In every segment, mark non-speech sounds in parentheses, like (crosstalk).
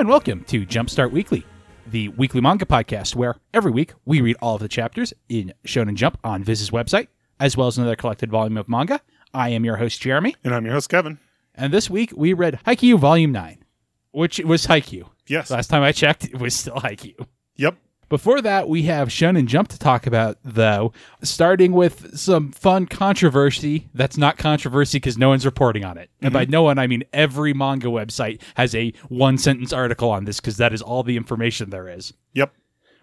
and welcome to Jumpstart Weekly, the weekly manga podcast where every week we read all of the chapters in Shonen Jump on Viz's website, as well as another collected volume of manga. I am your host, Jeremy, And I'm your host, Kevin. and this week we read Haikyuu Volume 9, which was Haikyuu. Yes. Last time I checked, it was still Haikyuu. Yep. Before that, we have Shonen Jump to talk about, though, starting with some fun controversy that's not controversy because no one's reporting on it. And by no one, I mean every manga website has a one sentence article on this because that is all the information there is, Yep.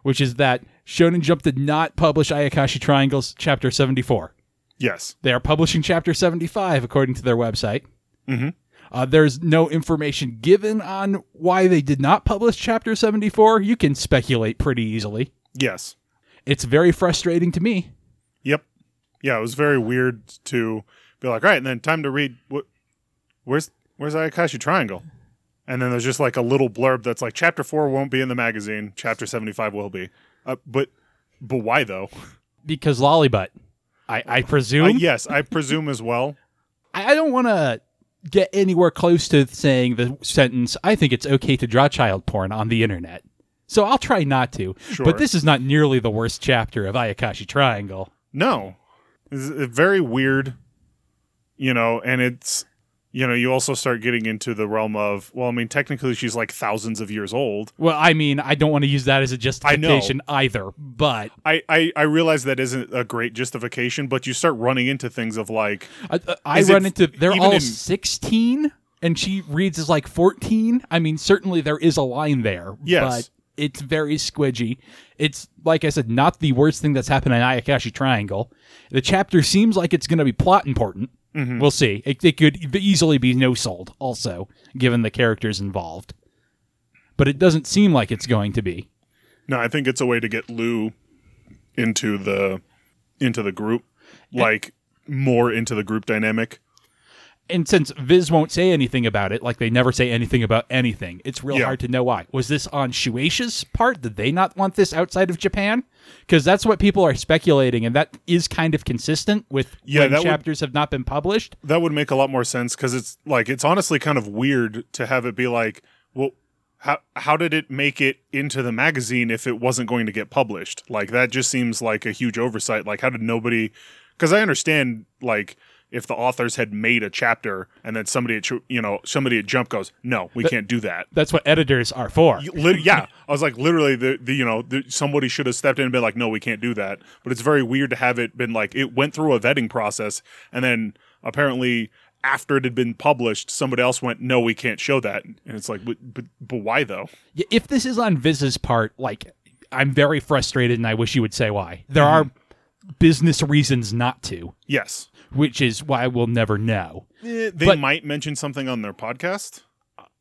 which is that Shonen Jump did not publish Ayakashi Triangles Chapter 74. Yes. They are publishing Chapter 75 according to their website. Mhm. Uh, there's no information given on why they did not publish Chapter 74. You can speculate pretty easily. Yes. It's very frustrating to me. Yep. Yeah, it was very weird to be like, all right, and then time to read. What? Where's Where's Ayakashi Triangle? And then there's just like a little blurb that's like, chapter four won't be in the magazine. Chapter seventy five will be. Uh, but but why though? because Lollybutt. I, I presume. Uh, yes, I presume as well. I, I don't want to get anywhere close to saying the sentence. I think it's okay to draw child porn on the internet. So I'll try not to. Sure. But this is not nearly the worst chapter of Ayakashi Triangle. No, it's very weird. You know, and it's you know you also start getting into the realm of well, I mean, technically she's like thousands of years old. Well, I mean, I don't want to use that as a justification either. But I, I, I realize that isn't a great justification, but you start running into things of like, I, uh, I Is it run into they're all 16 and she reads as like 14. I mean, certainly there is a line there. Yes. But it's very squidgy. It's like I said, not the worst thing that's happened in Ayakashi Triangle. The chapter seems like it's going to be plot important. Mm-hmm. We'll see. It, it could easily be no sold, also, given the characters involved. But it doesn't seem like it's going to be. no, I think it's a way to get Lou into the into the group, like more into the group dynamic. And since Viz won't say anything about it, like they never say anything about anything, it's real Yeah. hard to know why. Was this on Shueisha's part? Did they not want this outside of Japan? Because that's what people are speculating, and that is kind of consistent with Yeah, when that would- chapters have not been published. That would make a lot more sense because it's like it's honestly kind of weird to have it be like, well, how how did it make it into the magazine if it wasn't going to get published? Like that just seems like a huge oversight. Like how did nobody? Because I understand like. If the authors had made a chapter and then somebody at you know somebody at Jump goes, no, we can't do that. That's what editors are for. Yeah, I was like, literally, the, the you know, the, somebody should have stepped in and been like, no, we can't do that. But it's very weird to have it been like it went through a vetting process, and then apparently after it had been published, somebody else went, no, we can't show that, and it's like, but but, but why though? If this is on Viz's part, like I'm very frustrated, and I wish you would say why. There Mm-hmm. are business reasons not to, Yes, which is why we'll never know. Eh, they But- might mention something on their podcast.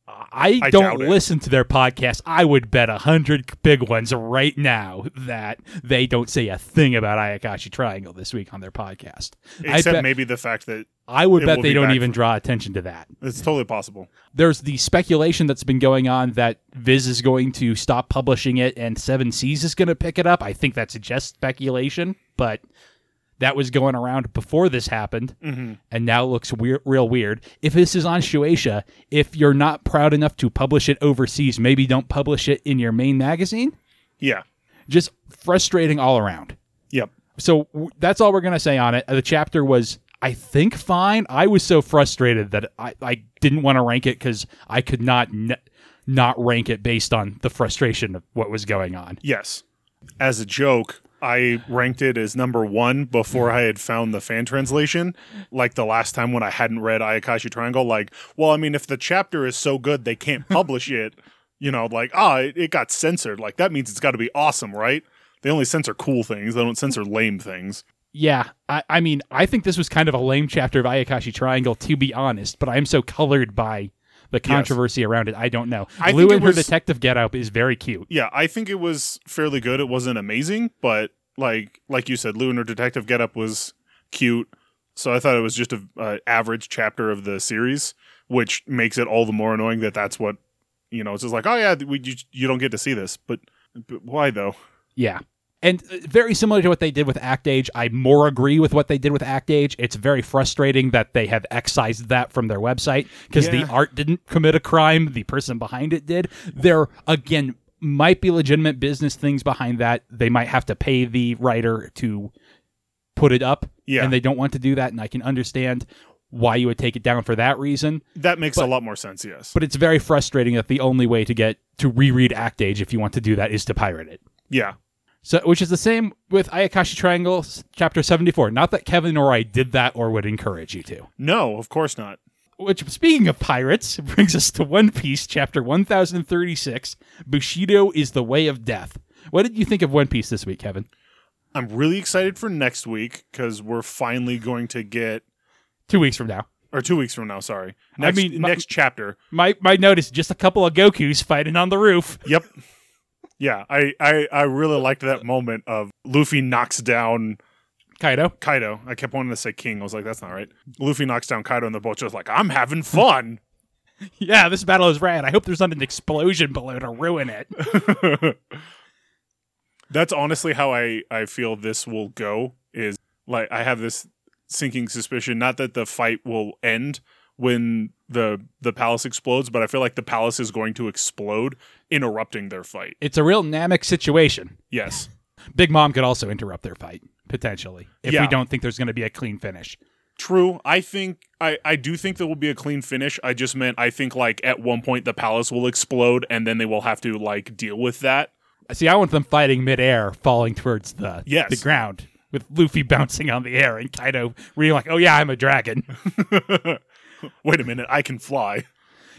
I, I don't listen to their podcast. I would bet a hundred big ones right now that they don't say a thing about Ayakashi Triangle this week on their podcast. Except bet, maybe the fact that I would bet they be don't even draw attention to that. it's totally possible. There's the speculation that's been going on that Viz is going to stop publishing it and Seven Seas is going to pick it up. I think that's just speculation, but that was going around before this happened, mm-hmm. and now looks weir- real weird. If this is on Shueisha, if you're not proud enough to publish it overseas, maybe don't publish it in your main magazine. Yeah. Just frustrating all around. Yep. So w- that's all we're gonna say on it. The chapter was, I think, fine. I was so frustrated that I, I didn't want to rank it because I could not n- not rank it based on the frustration of what was going on. Yes. As a joke, I ranked it as number one before I had found the fan translation. Like the last time when I hadn't read Ayakashi Triangle, like, well, I mean, if the chapter is so good they can't publish it, you know, like, ah, it, it got censored. Like that means it's got to be awesome, right? They only censor cool things. They don't censor lame things. Yeah, I, I mean, I think this was kind of a lame chapter of Ayakashi Triangle, to be honest. But I'm so colored by the controversy around it. I don't know. I Lou and her detective get up is very cute. Yeah, I think it was fairly good. It wasn't amazing, but like like you said, Lou and her detective getup was cute. So I thought it was just a uh, average chapter of the series, which makes it all the more annoying that that's what you know. It's just like, oh yeah, we you, you don't get to see this, but, but why though? Yeah. And uh, very similar to what they did with Act Age, I more agree with what they did with Act Age. It's very frustrating that they have excised that from their website because Yeah. the art didn't commit a crime, the person behind it did. There, again, might be legitimate business things behind that. They might have to pay the writer to put it up, Yeah. and they don't want to do that. And I can understand why you would take it down for that reason. That makes a lot more sense. Yes. But it's very frustrating that the only way to get to reread Act Age, if you want to do that, is to pirate it. yeah. So, which is the same with Ayakashi Triangle, chapter 74. Not that Kevin or I did that or would encourage you to. No, of course not. Which, speaking of pirates, (laughs) brings us to One Piece, chapter 1036 Bushido is the Way of Death. What did you think of One Piece this week, Kevin? I'm really excited for next week because we're finally going to get, Two weeks from now. or two weeks from now. Sorry. Next, mean, my- next chapter. My, my notice just a couple of Gokus fighting on the roof. Yep. (laughs) Yeah, I, I I really liked that moment of Luffy knocks down Kaido. Kaido. I kept wanting to say King. I was like, that's not right. Luffy knocks down Kaido, and the boat's just like, I'm having (laughs) fun. Yeah, this battle is rad. I hope there's not an explosion below to ruin it. (laughs) that's honestly how I I feel this will go. Is like I have this sinking suspicion, not that the fight will end when the the palace explodes, but I feel like the palace is going to explode, interrupting their fight. It's a real Namek situation. Yes. Big Mom could also interrupt their fight, potentially, if Yeah. we don't think there's going to be a clean finish. True. I think I, I do think there will be a clean finish. I just meant I think like at one point the palace will explode and then they will have to like deal with that. See, I want them fighting midair, falling towards the Yes. the ground, with Luffy (laughs) bouncing on the air and Kaido really like, "Oh yeah, I'm a dragon." (laughs) Wait a minute, I can fly.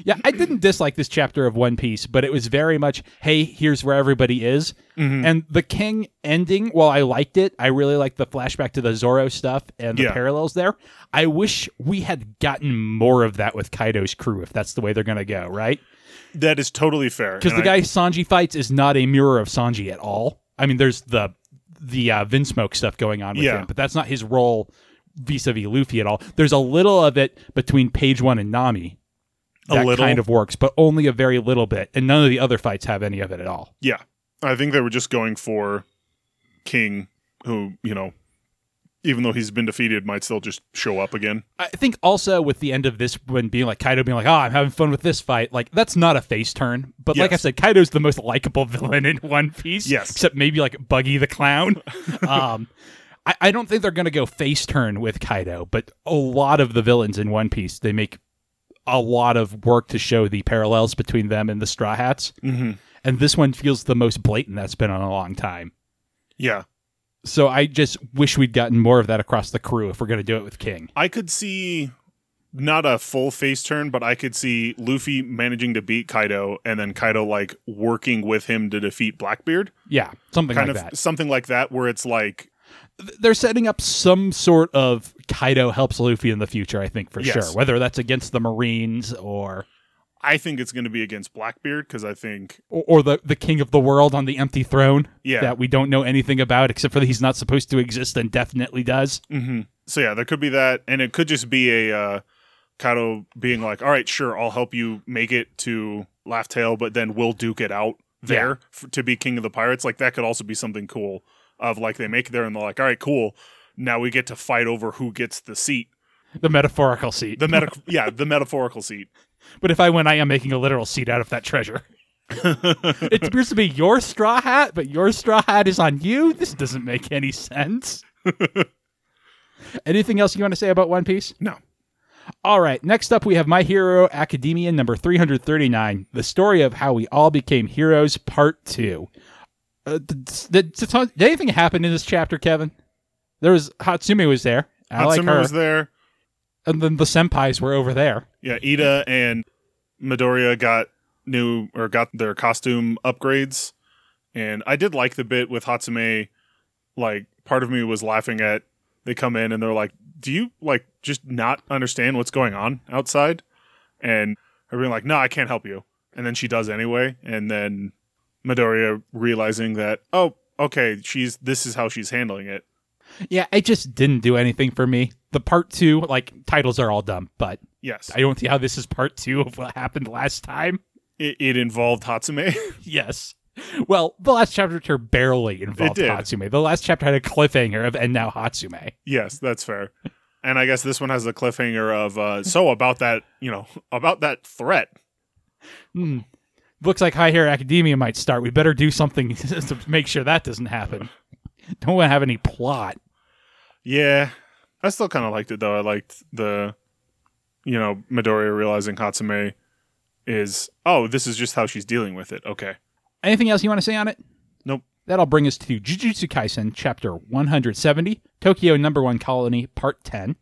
yeah, I didn't dislike this chapter of One Piece, but it was very much, "Hey, here's where everybody is." Mm-hmm. And the King ending, while I liked it, I really liked the flashback to the Zoro stuff and the Yeah. parallels there. I wish we had gotten more of that with Kaido's crew, if that's the way they're going to go, right? That is totally fair. Because the I- guy Sanji fights is not a mirror of Sanji at all. I mean, there's the the uh, Vinsmoke stuff going on with Yeah. him, but that's not his role vis-a-vis Luffy at all. There's a little of it between Page One and Nami. A little? kind of works, but only a very little bit, and none of the other fights have any of it at all. Yeah. I think they were just going for King, who, you know, even though he's been defeated, might still just show up again. I think also with the end of this when being like Kaido being like, "Oh, I'm having fun with this fight," like that's not a face turn. But like I said, Kaido's the most likable (laughs) villain in One Piece. Yes. except maybe like Buggy the Clown. (laughs) um, I, I don't think they're going to go face turn with Kaido, but a lot of the villains in One Piece they make a lot of work to show the parallels between them and the Straw Hats, Mm-hmm. and this one feels the most blatant that's been in a long time. Yeah. So I just wish we'd gotten more of that across the crew if we're going to do it with King. I could see not a full face turn, but I could see Luffy managing to beat Kaido and then Kaido like working with him to defeat Blackbeard. Yeah, something kind like of that. something like that where it's like they're setting up some sort of Kaido helps Luffy in the future, I think for Yes. sure. Whether that's against the Marines or I think it's going to be against Blackbeard because I think or, or the the king of the world on the empty throne Yeah. that we don't know anything about except for that he's not supposed to exist and definitely does. hmm So yeah, there could be that, and it could just be a uh, Kaido being like, "All right, sure, I'll help you make it to Laugh Tale, but then we'll duke it out there f- to be king of the pirates." Like that could also be something cool. Of like they make it there and they're like, "All right, cool, now we get to fight over who gets the seat, The metaphorical seat. the meta, (laughs) yeah, the metaphorical seat." but if I win, I am making a literal seat out of that treasure. (laughs) it appears to be your straw hat, but your straw hat is on you. This doesn't make any sense. (laughs) Anything else you want to say about One Piece? No, All right, next up we have My Hero Academia number 339, the story of how we all became heroes, part 2. Uh, did, did, did anything happen in this chapter, Kevin? There was Hatsume was there. I like her. was there. And then the senpais were over there. Yeah, Iida and Midoriya got new or got their costume upgrades, and I did like the bit with Hatsume. Like, part of me was laughing at they come in and they're like, "Do you like just not understand what's going on outside?" And being like, "No, I can't help you." And then she does anyway, and then Midoriya realizing that, oh, okay, she's this is how she's handling it. Yeah, it just didn't do anything for me. The part 2, like titles are all dumb, but Yes, I don't see how this is part 2 of what happened last time. it, it involved Hatsume. (laughs) Yes. Well, the last chapter barely involved. Hatsume. The last chapter had a cliffhanger of and now Hatsume. Yes, that's fair. And I guess this one has the cliffhanger of uh, so about that, you know, about that threat. Hmm. Looks like High Hair Academia might start. We better do something (laughs) to make sure that doesn't happen. (laughs) Don't want to have any plot. Yeah, I still kind of liked it though. I liked the, you know, Midoriya realizing Hatsume is oh, this is just how she's dealing with it. Okay, Anything else you want to say on it? nope. That'll bring us to Jujutsu Kaisen Chapter 170, Tokyo Number One Colony, Part 10.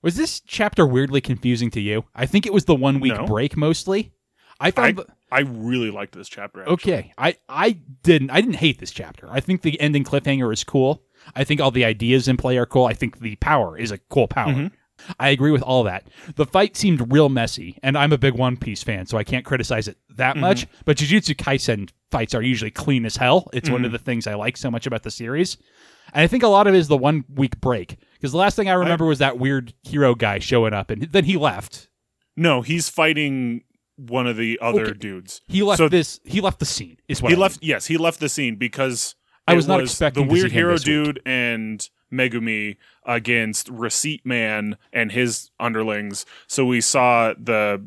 Was this chapter weirdly confusing to you? I think it was the one week No. break mostly. I I found. the- I really liked this chapter. Actually. okay, I I didn't I didn't hate this chapter. I think the ending cliffhanger is cool. I think all the ideas in play are cool. I think the power is a cool power. Mhm. I agree with all that. The fight seemed real messy, and I'm a big One Piece fan, so I can't criticize it that much. But Jujutsu Kaisen fights are usually clean as hell. It's one of the things I like so much about the series. And I think a lot of it is the one week break. Because the last thing I remember was that weird hero guy showing up, and then he left. No, he's fighting one of the other Okay. dudes. He left So- this. He left the scene. Is what He I left. Yes, he left the scene because I was not expecting the weird hero this week. dude and Megumi against Receipt Man and his underlings. So we saw the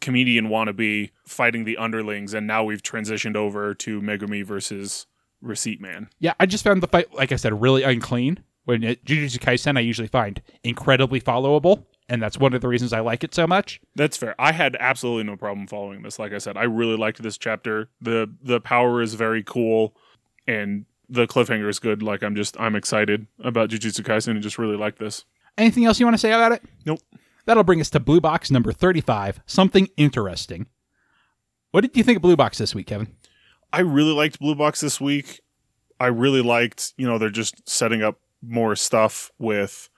comedian wannabe fighting the underlings, and now we've transitioned over to Megumi versus Receipt Man. Yeah, I just found the fight, like I said, really unclean. When it, Jujutsu Kaisen, I usually find incredibly followable, and that's one of the reasons I like it so much. That's fair. I had absolutely no problem following this. Like I said, I really liked this chapter. the The power is very cool, and the cliffhanger is good. Like I'm just I'm excited about Jujutsu Kaisen and just really like this. Anything else you want to say about it? Nope. That'll bring us to Blue Box number 35, something interesting. What did you think of Blue Box this week, Kevin? I really liked Blue Box this week. I really liked, you know, they're just setting up more stuff with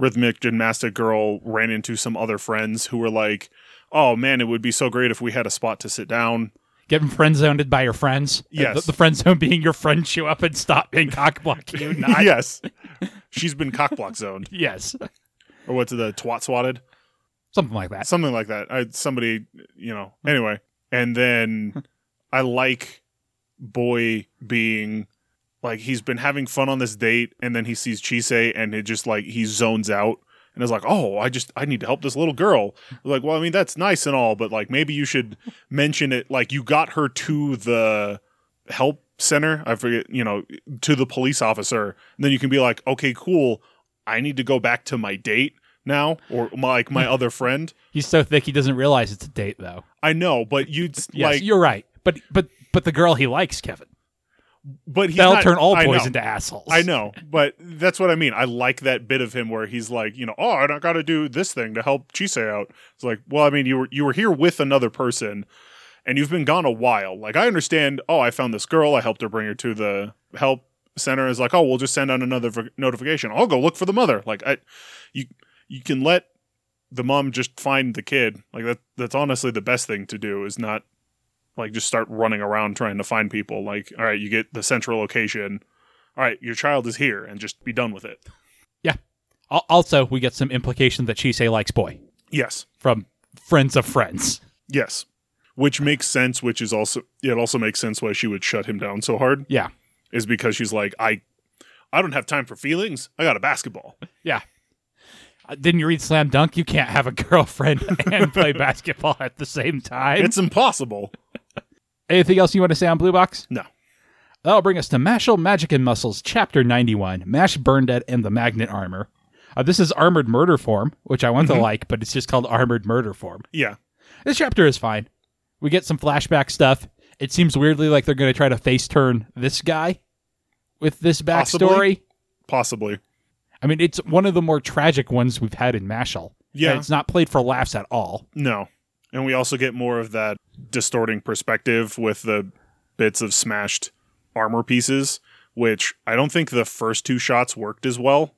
Rhythmic Gymnastic Girl ran into some other friends who were like, oh man, it would be so great if we had a spot to sit down. Getting friend zoned by your friends? Uh, yes. The, the friend zone being your friend show up and stop and cockblock you. (laughs) Not, yes. She's been cockblock zoned. (laughs) Yes. Or what's the twat swatted? Something like that. Something like that. I, somebody, you know, hmm. anyway. And then I like Boy being like he's been having fun on this date and then he sees Chise and it just like he zones out and is like, "Oh, I just I need to help this little girl." Like, well, I mean, that's nice and all, but like maybe you should (laughs) mention it like you got her to the help center, I forget, you know, to the police officer. And then you can be like, "Okay, cool. I need to go back to my date." Now, or my, like my (laughs) other friend, He's so thick he doesn't realize it's a date, though. I know, but you'd (laughs) Yes, like, you're right. But but but the girl he likes, Kevin. But he's That'll not- turn all boys into assholes. I know, but that's what I mean. I like that bit of him where he's like, you know, oh, I got to do this thing to help Chise out. It's like, well, I mean, you were you were here with another person, and you've been gone a while. Like, I understand. Oh, I found this girl. I helped her bring her to the help center. Is like, oh, we'll just send out another v- notification. I'll go look for the mother. Like, I, you, you can let the mom just find the kid. Like that. That's honestly the best thing to do. Is not like just start running around trying to find people. Like, all right, you get the central location all right, your child is here, and just be done with it. yeah Also, we get some implication that Chise likes boy Yes, from friends of friends. yes, which makes sense. Which is also it also makes sense why she would shut him down so hard Yeah, is because she's like, I, I don't have time for feelings. I got a basketball. yeah. Didn't you read Slam Dunk? You can't have a (laughs) girlfriend and play basketball at the same time. It's impossible. Anything else you want to say on Blue Box? No. That'll bring us to Mashle Magic and Muscles, Chapter 91, Mash Burndead and the Magnet Armor. Uh, this is Armored Murder Form, which I want to like, but it's just called Armored Murder Form. Yeah, This chapter is fine. We get some flashback stuff. It seems weirdly like they're going to try to face turn this guy with this backstory. Possibly. possibly. I mean, it's one of the more tragic ones we've had in Mashle. Yeah. And it's not played for laughs at all. No, and we also get more of that distorting perspective with the bits of smashed armor pieces, which I don't think the first two shots worked as well.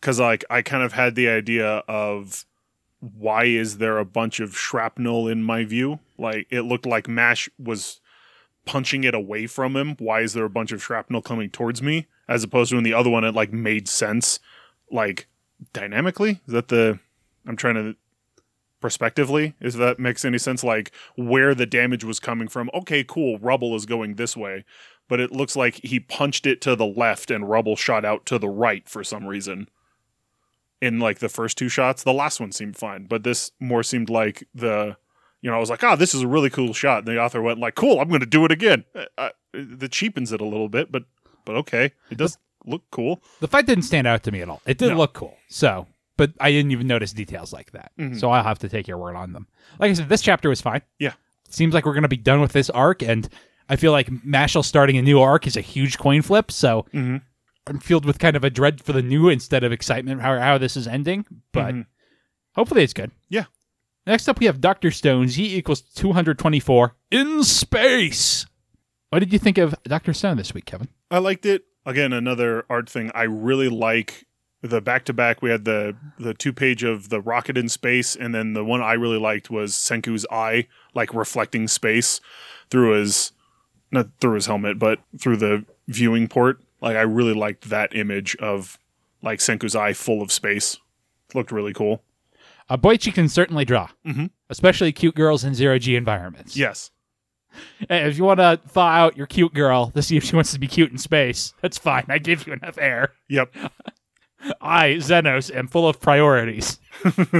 Cause like I kind of had the idea of why is there a bunch of shrapnel in my view? Like it looked like Mash was punching it away from him. Why is there a bunch of shrapnel coming towards me? As opposed to in the other one, it like made sense, like dynamically. Is that the? I'm trying to prospectively. If that makes any sense, like where the damage was coming from. Okay, cool. Rubble is going this way, but it looks like he punched it to the left and rubble shot out to the right for some reason. In like the first two shots, the last one seemed fine, but this more seemed like the, you know, I was like, ah, this is a really cool shot. And the author went like, cool, I'm going to do it again. Uh, uh, that cheapens it a little bit, but but okay, it does look cool. The fight didn't stand out to me at all. It did No. look cool. So, but I didn't even notice details like that. Mhm. So I'll have to take your word on them. Like I said, this chapter was fine. Yeah. Seems like we're going to be done with this arc, and I feel like Mashle starting a new arc is a huge coin flip. So Mm-hmm. I'm filled with kind of a dread for the new instead of excitement how, how this is ending. But Mhm. hopefully it's good. Yeah. Next up, we have Doctor Stone. Z equals 224 in space. What did you think of Doctor Stone this week, Kevin? I liked it. Again, another art thing. I really like the back to back. We had the the two page of the rocket in space, and then the one I really liked was Senku's eye, like reflecting space through his not through his helmet, but through the viewing port. Like I really liked that image of like Senku's eye full of space. Looked really cool. A Boichi can certainly draw, Mhm. especially cute girls in zero G environments. Yes. Hey, if you want to thaw out your cute girl to see if she wants to be cute in space, that's fine. I give you enough air. Yep. (laughs) I, Xenos, am full of priorities. (laughs)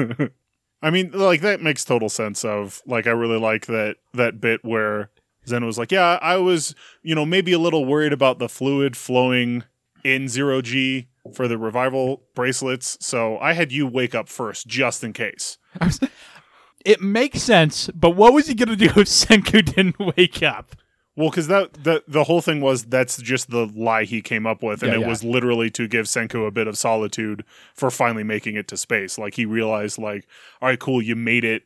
I mean, like that makes total sense. Of like, I really like that that bit where Zen was like, "Yeah, I was, you know, maybe a little worried about the fluid flowing in zero G for the revival bracelets, so I had you wake up first, just in case." I was- it makes sense, but what was he going to do (laughs) if Senku didn't wake up? Well, because that the the whole thing was that's just the lie he came up with, and Yeah, it yeah. was literally to give Senku a bit of solitude for finally making it to space. Like he realized, like, all right, cool, you made it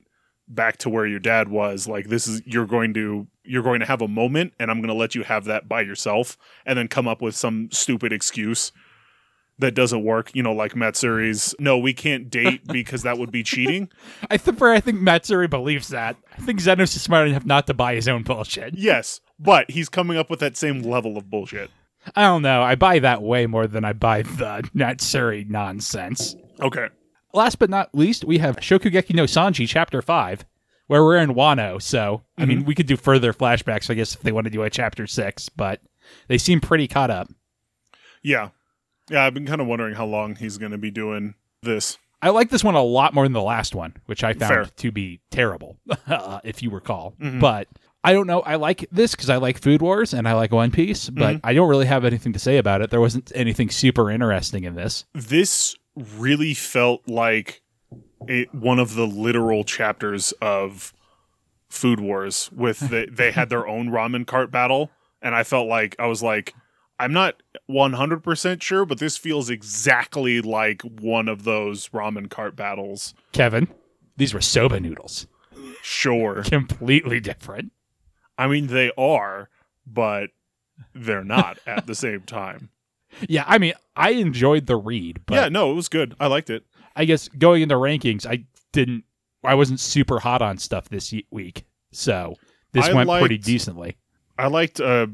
back to where your dad was. Like this is you're going to you're going to have a moment, and I'm going to let you have that by yourself, and then come up with some stupid excuse that doesn't work. You know, like Matsuri's. No, we can't date (laughs) because that would be cheating. I think I think Matsuri believes that. I think Xenos is smart enough not to buy his own bullshit. yes, but he's coming up with that same level of bullshit. I don't know. I buy that way more than I buy the Matsuri nonsense. Okay. Last but not least, we have Shokugeki no Sanji Chapter 5, where we're in Wano. So, I mean, mm-hmm. we could do further flashbacks, I guess, if they want to do a Chapter 6, but they seem pretty caught up. Yeah. Yeah, I've been kind of wondering how long he's going to be doing this. I like this one a lot more than the last one, which I found Fair. to be terrible, uh, (laughs) if you recall. Mhm. But I don't know. I like this because I like Food Wars and I like One Piece, but I don't really have anything to say about it. There wasn't anything super interesting in this. This really felt like a, one of the literal chapters of Food Wars with (laughs) the, they had their own ramen cart battle and I felt like I was like I'm not 100% sure but this feels exactly like one of those ramen cart battles. Kevin, these were soba noodles. Sure. Completely different. I mean they are but they're not at the same (laughs) time. Yeah, I mean, I enjoyed the read, but yeah, no, it was good. I liked it. I guess going into rankings, I didn't, I wasn't super hot on stuff this week. So this I went pretty decently. I liked a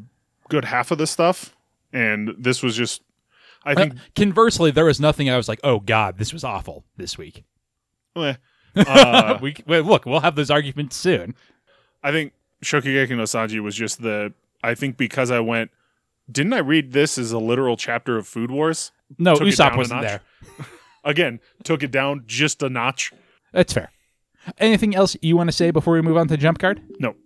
good half of the stuff, and this was just. I think. Conversely, there was nothing I was like, oh God, this was awful this week. eh. (laughs) Uh, we, well, look, we'll have those arguments soon. I think Shokugeki no Sanji was just the. I think because I went. Didn't I read this as a literal chapter of Food Wars? No, Took Usopp wasn't there. (laughs) Again, took it down just a notch. That's fair. Anything else you want to say before we move on to jump card? No.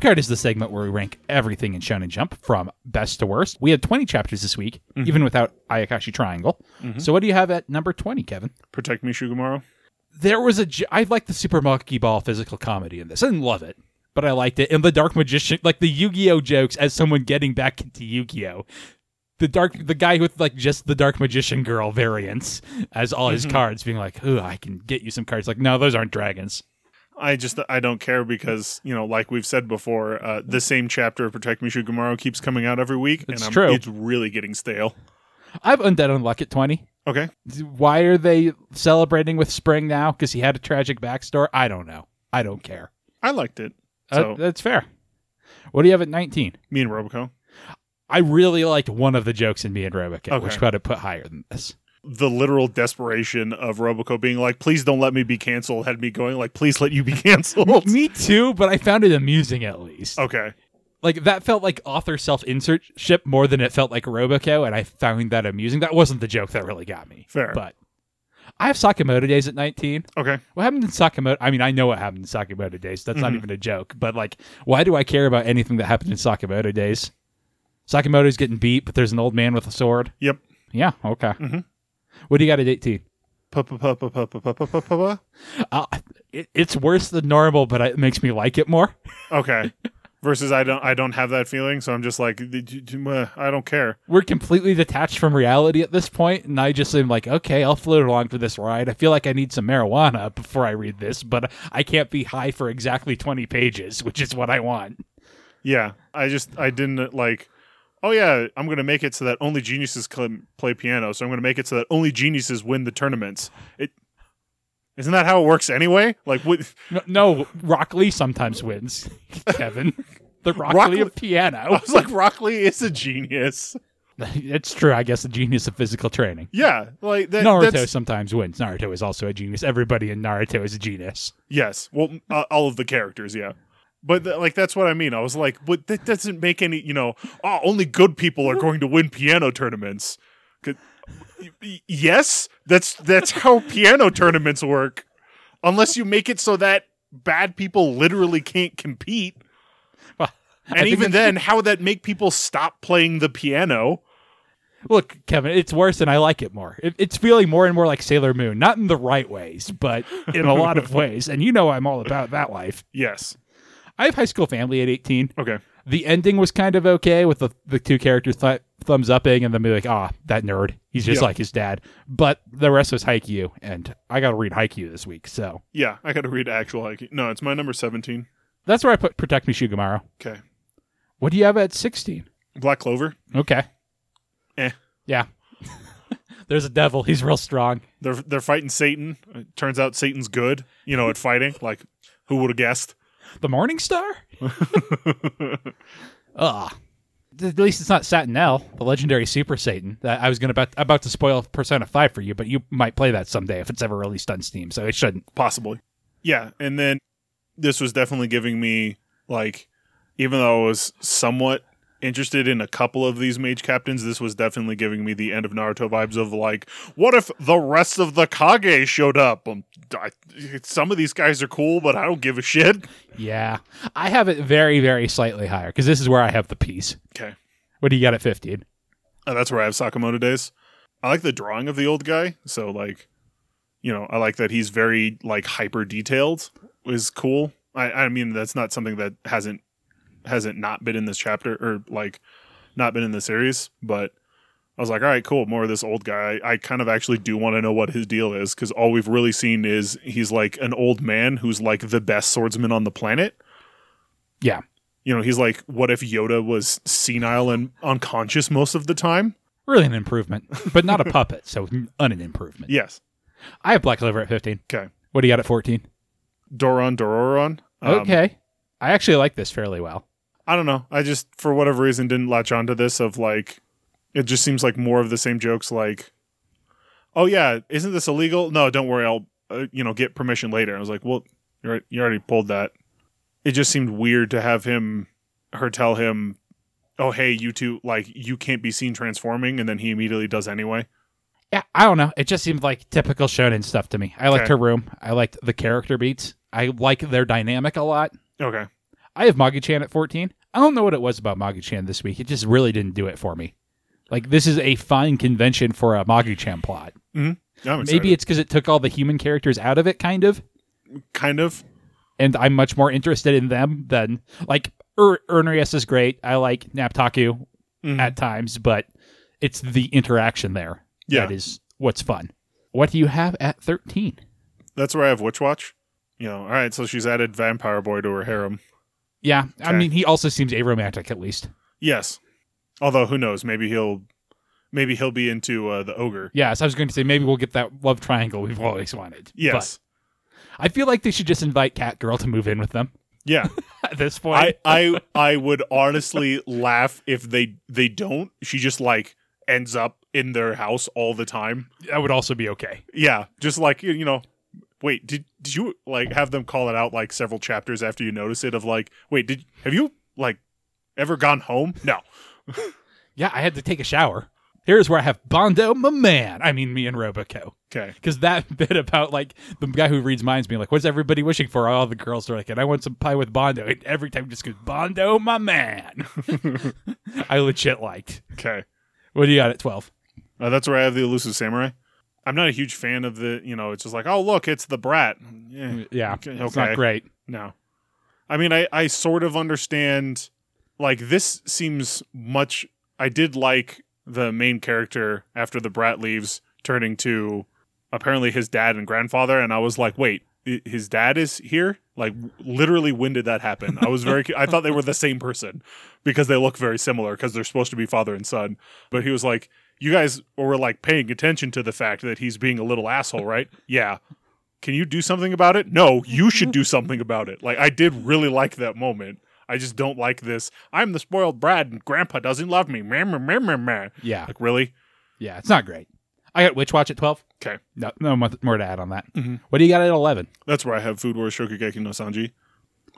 Jump card is the segment where we rank everything in Shonen Jump from best to worst. We had 20 chapters this week, mm-hmm. even without Ayakashi Triangle. Mm-hmm. So what do you have at number 20, Kevin? Protect me, Shugomaru. There was a. I liked the Super Monkey Ball physical comedy in this. I didn't love it, but I liked it. And the Dark Magician, like the Yu Gi Oh jokes as someone getting back into Yu Gi Oh. the dark the guy with like just the dark magician girl variants as all his mm-hmm. cards being like oh i can get you some cards like no those aren't dragons I just I don't care because you know, like we've said before, uh, the same chapter of Protect Me Shugomaru keeps coming out every week, It's and I'm, true. it's really getting stale. i have undead unluck at 20 Okay, why are they celebrating with spring now? Because he had a tragic backstory? I don't know. I don't care. I liked it. Uh, So that's fair. What do you have at 19 me and Roboco, i really liked one of the jokes in me and Roboco Okay. which got to put higher than this the literal desperation of Roboco being like, "Please don't let me be canceled," had me going like, "Please let you be (laughs) canceled." me too but i found it amusing at least okay, like that felt like author self-insertship more than it felt like Roboco, and I found that amusing. That wasn't the joke that really got me. Fair. but I have Sakamoto days at 19. okay, What happened in Sakamoto? I mean, I know what happened in Sakamoto days. That's Mm-hmm. not even a joke. But like, why do I care about anything that happened in Sakamoto days? Sakamoto's getting beat, but there's an old man with a sword. yep. Yeah, okay. Mm-hmm. What do you got at 18? Uh, it's worse than normal, but it makes me like it more. (laughs) Okay. Versus I don't I don't have that feeling, so I'm just like I don't care. We're completely detached from reality at this point, and I just am like, okay, I'll float along for this ride. I feel like I need some marijuana before I read this, but I can't be high for exactly 20 pages, which is what I want. Yeah, I just I didn't like Oh yeah, I'm gonna make it so that only geniuses can play piano. So I'm gonna make it so that only geniuses win the tournaments. It isn't that how it works anyway? Like what? No, no Rock Lee sometimes wins, (laughs) Kevin. The Rock, Rock Lee of I piano. was like, Rock Lee is a genius. (laughs) it's true, I guess, the genius of physical training. Yeah, like that. Naruto that's- sometimes wins. Naruto is also a genius. Everybody in Naruto is a genius. Yes, well, uh, all of the characters, yeah. But th- like that's what I mean. I was like, but that doesn't make any. You know, oh, only good people are going to win piano tournaments. 'Cause- y- y- Yes, that's that's how piano tournaments work. Unless you make it so that bad people literally can't compete. Well, And even then, how would that make people stop playing the piano? Look, Kevin, it's worse and I like it more. It, it's feeling more and more like Sailor Moon. Not in the right ways, but in a lot of (laughs) ways. And you know I'm all about that life. Yes. I have High School Family at 18. Okay. The ending was kind of okay with the, the two characters th- thumbs upping and then be like, ah, that nerd. He's just Yeah. like his dad. But the rest was Haikyuu, and I got to read Haikyuu this week. So Yeah, I got to read actual Haikyuu. No, it's my number seventeen. that's where I put Protect Me Shugomaru. Okay. What do you have at 16? Black Clover. Okay. Eh. Yeah. (laughs) There's a devil. He's real strong. They're they're fighting Satan. It turns out Satan's good. You know, at fighting. Like, who would have guessed? The Morning Star? (laughs) Ugh. At least it's not Satinel, the legendary Super Satan. That I was gonna about, about to spoil Persona Five for you, but you might play that someday if it's ever released on Steam. So it shouldn't. Possibly. Yeah, and then this was definitely giving me like, even though I was somewhat interested in a couple of these mage captains, this was definitely giving me the end of Naruto vibes of like, what if the rest of the Kage showed up? Um, I, some of these guys are cool, but I don't give a shit. Yeah, I have it very, very slightly higher because this is where I have the piece. Okay. What do you got at fifteen? Uh, that's where I have Sakamoto days. I like the drawing of the old guy, so like, you know, I like that he's very like hyper detailed. Is cool. I I mean that's not something that hasn't hasn't not been in this chapter or like not been in the series, but I was like, all right, cool, more of this old guy. I kind of actually do want to know what his deal is because all we've really seen is he's like an old man who's like the best swordsman on the planet. Yeah, You know, he's like, what if Yoda was senile and unconscious most of the time? really an improvement, but not a puppet, so n- an improvement. Yes. I have Black Clover at fifteen. Okay. What do you got at fourteen? Doron Dororon. Um, okay, I actually like this fairly well. I don't know. I just, for whatever reason, didn't latch onto this of like, it just seems like more of the same jokes like, oh yeah, isn't this illegal? No, don't worry. I'll, uh, you know, get permission later. I was like, well, you already, you already pulled that. It just seemed weird to have him, her tell him, oh, hey, you two, like, you can't be seen transforming. And then he immediately does anyway. Yeah, I don't know. It just seemed like typical shonen stuff to me. I liked Okay. her room. I liked the character beats. I like their dynamic a lot. Okay. I have Magu-chan at 14. I don't know what it was about Magu-chan this week. It just really didn't do it for me. Like this is a fine convention for a Magu-chan plot. I'm excited. Maybe it's because it took all the human characters out of it, kind of, kind of. and I'm much more interested in them than like Ur- Ernrius is great. I like Naptaku Mhm. at times, but it's the interaction there Yeah. that is what's fun. What do you have at 13? That's where I have Witch Watch. You know, all right, so she's added Vampire Boy to her harem. Yeah, I mean, he also seems aromantic at least. Yes. Although who knows, maybe he'll maybe he'll be into uh, the ogre. Yes, I was going to say maybe we'll get that love triangle we've always wanted. Yes. But I feel like they should just invite Catgirl to move in with them Yeah. (laughs) at this point. I, I I would honestly laugh if they they don't. She just like ends up in their house all the time. that would also be okay. Yeah, just like you know. Wait, did did you like have them call it out like several chapters after you notice it? Of like, wait, did have you like ever gone home? No. (laughs) Yeah, I had to take a shower. Here's where I have Bondo, my man. I mean, me and Roboco. Okay. Because that (laughs) bit about like the guy who reads minds being like, "What's everybody wishing for?" All the girls are like, "And I want some pie with Bondo." And every time just goes, "Bondo, my man." (laughs) I legit liked. Okay. What do you got at twelve? Uh, that's where I have the elusive samurai. I'm not a huge fan of the. You know, it's just like, oh look, it's the brat. Yeah. Mm, yeah, Okay, it's not great. No. I mean, I, I sort of understand. Like, this seems much. I did like the main character after the brat leaves turning to apparently his dad and grandfather. And I was like, wait, his dad is here? Like, literally, when did that happen? I was very. I thought they were the same person because they look very similar because they're supposed to be father and son. But he was like, you guys were like paying attention to the fact that he's being a little asshole, right? (laughs) Yeah can you do something about it? No, you should do (laughs) something about it. Like I did really like that moment. I just don't like this. I'm the spoiled brat and grandpa doesn't love me. Meh, meh, meh, meh, meh. Yeah, Like really? yeah, it's not great. I got Witch Watch at twelve. Okay. No, no more to add on that. Mm-hmm. What do you got at eleven? That's where I have Food Wars Shokugeki no Sanji.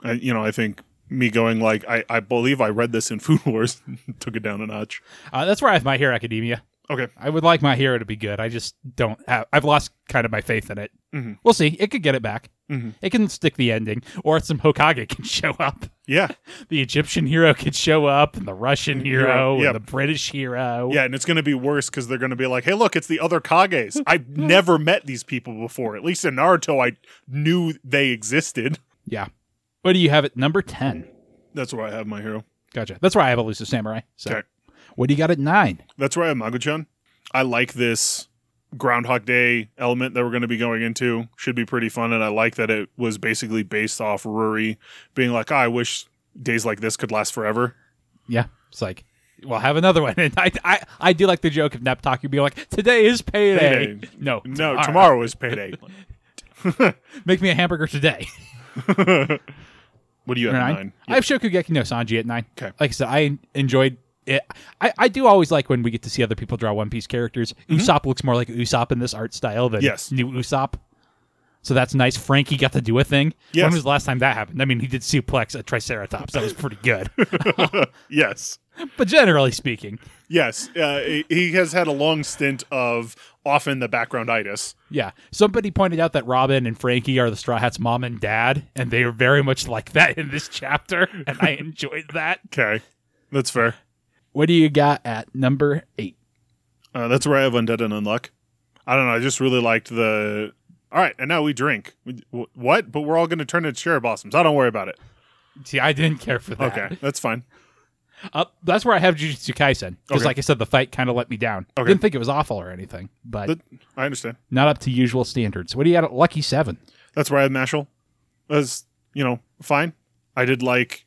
I, you know, I think me going like I, I believe I read this in (laughs) Food Wars took it down a notch. Uh, that's where I have My Hero Academia. Okay. I would like My Hero to be good. I just don't have. I've lost kind of my faith in it. Mhm. We'll see. It could get it back. Mhm. It can stick the ending, or some Hokage (laughs) can show up. Yeah. (laughs) The Egyptian hero could show up, and the Russian hero, Yep. and the British hero. Yeah, and it's going to be worse because they're going to be like, "Hey, look, it's the other Kages. (laughs) I've never met these people before. At least in Naruto, I knew they existed." Yeah. What do you have at number ten? That's where I have my hero. Gotcha. That's where I have Elusive Samurai. So, Okay. What do you got at nine? That's where I have Magu-chan. I like this Groundhog Day element that we're going to be going into. Should be pretty fun, and I like that it was basically based off Ruri being like, oh, "I wish days like this could last forever." Yeah. It's like, well, have another one. (laughs) And I, I, I do like the joke of Neptaki being like, today is payday. Payday. (laughs) No, No, right. tomorrow is (laughs) payday. Make me a hamburger today. what do you have? at nine. Nine. I have Shokugeki no Sanji at nine. Okay. Like I said, I enjoyed it. I, I do always like when we get to see other people draw One Piece characters. Usopp looks more like Usopp in this art style than Mm-hmm. Yes. new Usopp. So that's nice. Franky got to do a thing. Yes. When was the last time that happened? I mean, he did suplex a Triceratops. That was pretty good. (laughs) (laughs) Yes. but generally speaking, Yes. Uh, he- he has had a long stint of often the background itis. yeah. Somebody pointed out that Robin and Franky are the Straw Hats' mom and dad, and they are very much like that in this chapter, and I (laughs) enjoyed that. Okay. That's fair. What do you got at number eight? Uh, that's where I have Undead and Unluck. I don't know. I just really liked the. All right, and now we drink. We- wh- What? But we're all going to turn into cherry blossoms. I don't worry about it. See, I didn't care for that. Okay, that's fine. Uh, that's where I have Jujutsu Kaisen because, Okay. like I said, the fight kind of let me down. Okay. Didn't think it was awful or anything, but That- I understand. not up to usual standards. What do you got at Lucky Seven? That's where I have Mashle. As you know, fine. I did like,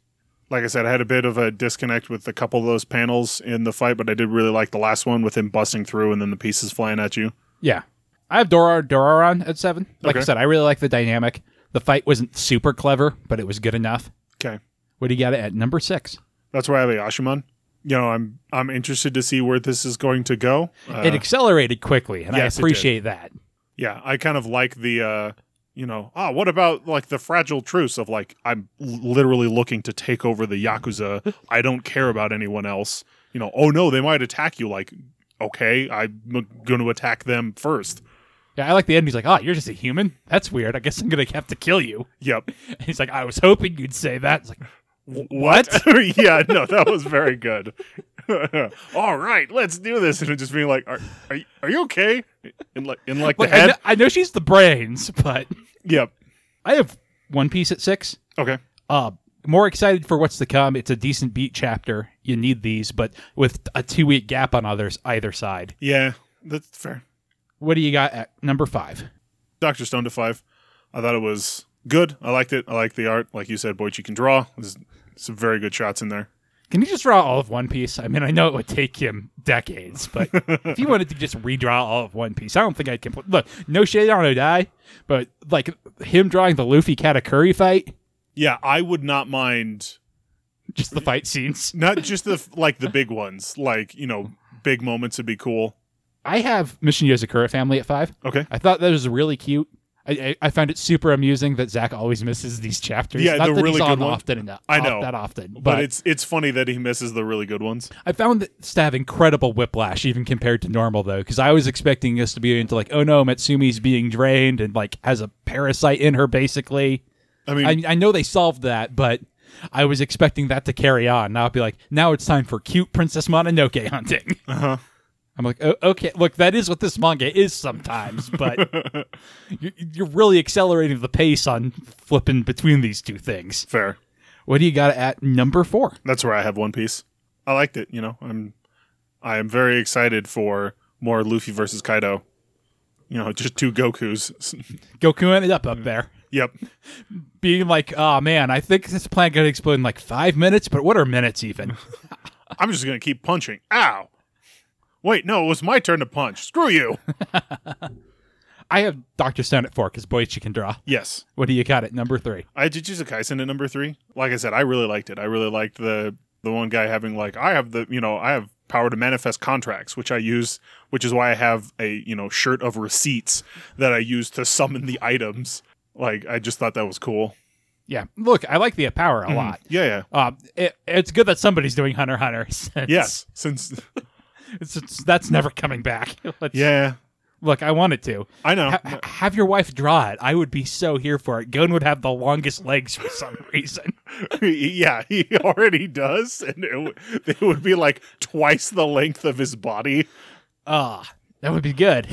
like I said, I had a bit of a disconnect with a couple of those panels in the fight, but I did really like the last one with him busting through and then the pieces flying at you. Yeah, I have Doron Dororon at seven. Like I said, I really like the dynamic. The fight wasn't super clever, but it was good enough. Okay, What do you got at number six? that's where I have Ayashimon. You know, I'm I'm interested to see where this is going to go. Uh, it accelerated quickly, and yes, I appreciate that. yeah, I kind of like the. uh you know, ah, what about like the fragile truce of like I'm literally looking to take over the yakuza. I don't care about anyone else. You know, oh no, they might attack you. Like, okay, I'm going to attack them first. Yeah, I like the end. He's like, "Oh, you're just a human. That's weird. I guess I'm gonna have to kill you." Yep. (laughs) And he's like, "I was hoping you'd say that." It's like, What? (laughs) (laughs) yeah, no, that was very good. (laughs) All right, let's do this, and just being like, "Are are you, are you okay?" In like in like the Look, I, head. know, I know she's the brains, but Yep. I have One Piece at six. Okay. Uh, more excited for what's to come. It's a decent beat chapter, you need these, but with a two week gap on others either side. Yeah, that's fair. What do you got at number five? Doctor Stone to five. I thought it was good. I liked it. I like the art. Like you said, Boichi can draw. There's some very good shots in there. Can you just draw all of One Piece? I mean, I know it would take him decades, but (laughs) if you wanted to just redraw all of One Piece, I don't think I can. Look, no shade on Oda, but like him drawing the Luffy Katakuri fight, Yeah, I would not mind just the fight scenes. (laughs) not just the like the big ones, like you know, big moments would be cool. I have Mission Yozakura family at five. Okay, I thought that was really cute. I, I, found it super amusing that Zach always misses these chapters. Yeah, Not the that really he's good on one. often enough. I know. that often, but, but, it's it's funny that he misses the really good ones. I found this to have incredible whiplash, even compared to normal, though, because I was expecting us to be into like, oh no, Mutsumi's being drained and like has a parasite in her, basically. I mean, I, I know they solved that, but I was expecting that to carry on. Now I'd be like, now it's time for cute Princess Mononoke hunting. uh-huh. I'm like, oh, okay, look, that is what this manga is sometimes, but (laughs) you're, you're really accelerating the pace on flipping between these two things. fair. What do you got at number four? That's where I have One Piece. I liked it. You know, I'm I am very excited for more Luffy versus Kaido. You know, just two Goku's. (laughs) Goku ended up up there. yep. (laughs) being like, oh man, I think this plant gonna explode in like five minutes, but what are minutes even? I'm just gonna keep punching. Ow. Wait, no, it was my turn to punch. Screw you. (laughs) I have Dr. Stone at four because Boichi can draw. yes. What do you got at number three? I had Jujutsu Kaisen at number three. Like I said, I really liked it. I really liked the the one guy having like I have the you know I have power to manifest contracts, which I use, which is why I have a you know shirt of receipts that I use to summon the items. Like I just thought that was cool. Yeah, look, I like the power a lot. Yeah, yeah, Um, it, it's good that somebody's doing Hunter Hunter. (laughs) since yes. Since it's- it's- that's never coming back. (laughs) Let's- yeah, look, I want it to I know. ha- ha- have your wife draw it. I would be so here for it. Gon would have the longest legs for some (laughs) reason. yeah, he already does, and it, w- they would be like twice the length of his body. Ah, that would be good.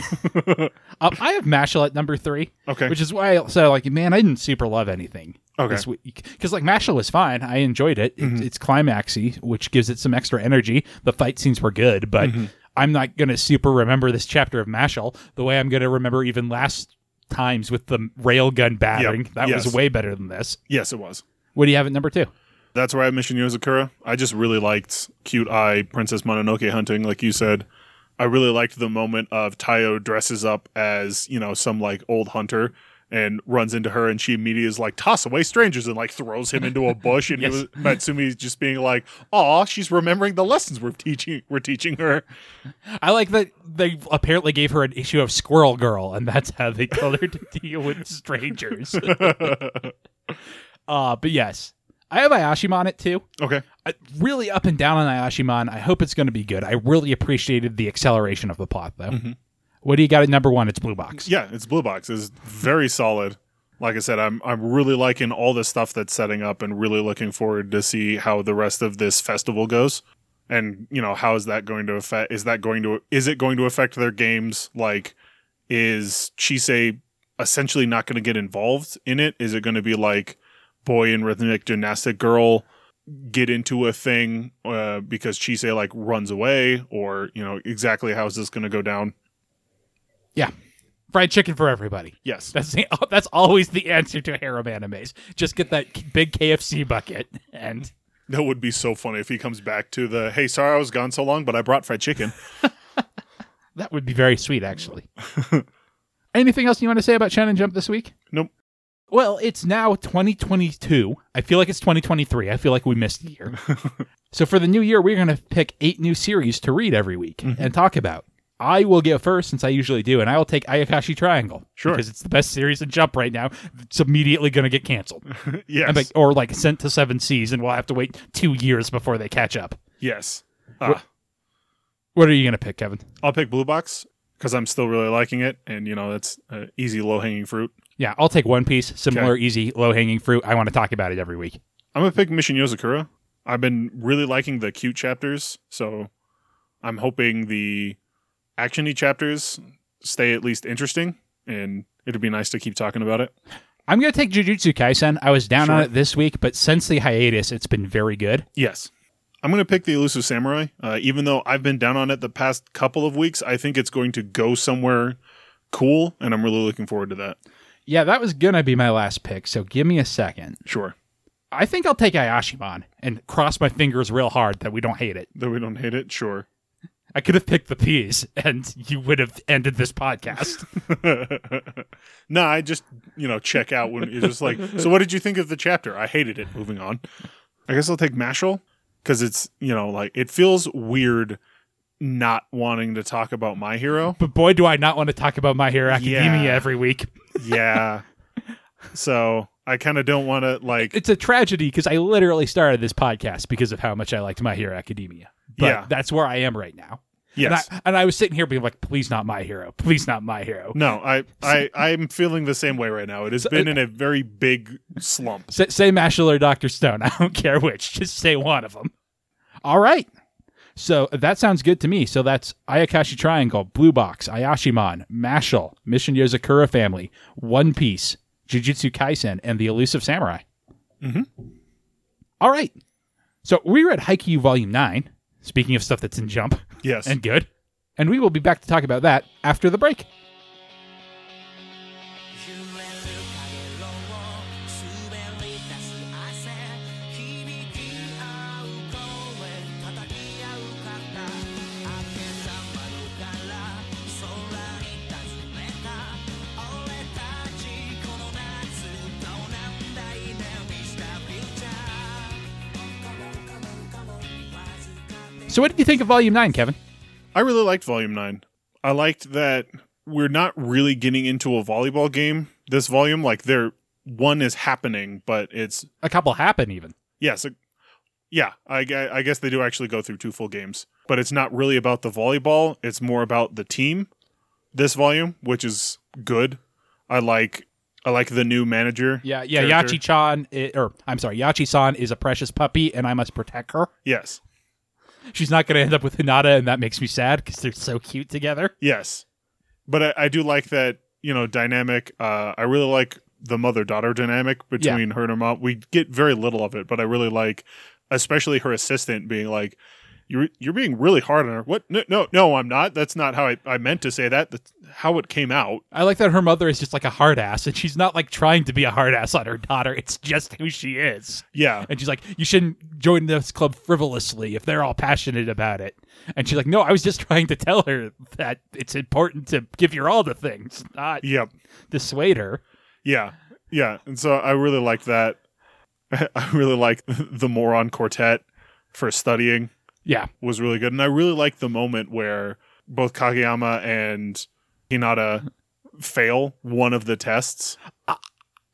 um, (laughs) I have Mashle at number three. Okay. which is why I said like, man, I didn't super love anything. Okay. this week because like Mashle was fine. I enjoyed it. It's, mm-hmm. it's climaxy, which gives it some extra energy. The fight scenes were good, but mm-hmm. I'm not gonna super remember this chapter of Mashle the way I'm gonna remember even last times with the railgun battering. That Yes. was way better than this. Yes, it was. What do you have at number two? That's where I have Mission Yozakura. I just really liked cute eye Princess Mononoke hunting, like you said. I really liked the moment of Taiyo dresses up as, you know, some like old hunter and runs into her and she immediately is like, toss away strangers and like throws him into a bush and (laughs) Yes. he was, Mutsumi's just being like, Aw, she's remembering the lessons we're teaching we're teaching her. I like that they apparently gave her an issue of Squirrel Girl, and that's how they told her to (laughs) deal with strangers. uh, but yes, I have Ayashimon it too. Okay. I, really up and down on Ayashimon. I hope it's going to be good. I really appreciated the acceleration of the plot, though. What do you got at number one? It's Blue Box. Yeah, it's Blue Box. It's very solid. Like I said, I'm I'm really liking all the stuff that's setting up and really looking forward to see how the rest of this festival goes. And, you know, how is that going to affect is that going to is it going to affect their games? Like is Chisei essentially not going to get involved in it? Is it going to be like boy and rhythmic gymnastic girl get into a thing uh, because Chisei like runs away or, you know, exactly how is this going to go down? Yeah. Fried chicken for everybody. Yes. That's the, (laughs) that's always the answer to harem animes. Just get that big KFC bucket and That would be so funny if he comes back to the hey, sorry I was gone so long, but I brought fried chicken. (laughs) that would be very sweet actually. (laughs) Anything else you want to say about Shonen Jump this week? nope. Well, it's now 2022. I feel like it's 2023. I feel like we missed a year. so for the new year, we're going to pick eight new series to read every week Mm-hmm. and talk about. I will go first since I usually do, and I will take Ayakashi Triangle. Sure. Because it's the best series in Jump right now. It's immediately going to get canceled. (laughs) Yes. Like- or like sent to seven seas, and we'll have to wait two years before they catch up. yes. Ah, What are you going to pick, Kevin? I'll pick Blue Box because I'm still really liking it, and you know that's uh, easy, low hanging fruit. Yeah, I'll take One Piece. Similar, easy, low hanging fruit. I want to talk about it every week. I'm gonna pick Mission Yozakura. I've been really liking the cute chapters, so I'm hoping the actiony chapters stay at least interesting, and it'd be nice to keep talking about it. I'm going to take Jujutsu Kaisen. I was down on it this week, but since the hiatus, it's been very good. Yes, I'm going to pick the Elusive Samurai. Uh, even though I've been down on it the past couple of weeks, I think it's going to go somewhere cool, and I'm really looking forward to that. Yeah, that was gonna be my last pick. So give me a second. Sure. I think I'll take Ayashimon and cross my fingers real hard that we don't hate it. That we don't hate it? Sure. I could have picked the peas, and you would have ended this podcast. (laughs) no, I just, you know, check out when you're just like, so what did you think of the chapter? I hated it. Moving on. I guess I'll take Mashle because it's, you know, like it feels weird not wanting to talk about my hero. but boy, do I not want to talk about My Hero Academia Yeah. every week. (laughs) Yeah. so I kind of don't want to, like, It's a tragedy because I literally started this podcast because of how much I liked My Hero Academia. But Yeah. that's where I am right now. yes. And I, and I was sitting here being like, please not My Hero. Please not My Hero. no, I, (laughs) I, I'm feeling the same way right now. It has been in a very big slump. Say, say Mashle or Dr. Stone. (laughs) I don't care which. Just say one of them. All right. So that sounds good to me. So that's Ayakashi Triangle, Blue Box, Ayashimon, Mashle, Mission Yozakura Family, One Piece, Jujutsu Kaisen, and The Elusive Samurai. Mhm. All right. So we read Haikyuu Volume 9, speaking of stuff that's in Jump Yes. and good. And we will be back to talk about that after the break. So what did you think of Volume 9, Kevin? I really liked Volume 9. I liked that we're not really getting into a volleyball game this volume. Like, there, one is happening, but it's, A couple happen even. yes, a, yeah, I, I guess they do actually go through two full games, but it's not really about the volleyball. It's more about the team this volume, which is good. I like, I like the new manager. Yeah, yeah. character. Yachi-chan, or I'm sorry, Yachi-san is a precious puppy, and I must protect her. Yes. She's not going to end up with Hinata, and that makes me sad because they're so cute together. Yes. But I, I do like that, you know, dynamic. Uh, I really like the mother daughter dynamic between her and her mom. We get very little of it, but I really like, especially her assistant being like, you're, you're being really hard on her. What? No, no, no, I'm not. That's not how I, I meant to say that. That's how it came out. I like that her mother is just like a hard ass, and she's not like trying to be a hard ass on her daughter. It's just who she is. Yeah. And she's like, you shouldn't join this club frivolously if they're all passionate about it. And she's like, no, I was just (laughs) trying to tell her that it's important to give your all to things, not Yep. dissuade her. Yeah. Yeah. And so I really like that. (laughs) I really like (laughs) the moron quartet for studying. Yeah. was really good. And I really like the moment where both Kageyama and Hinata fail one of the tests.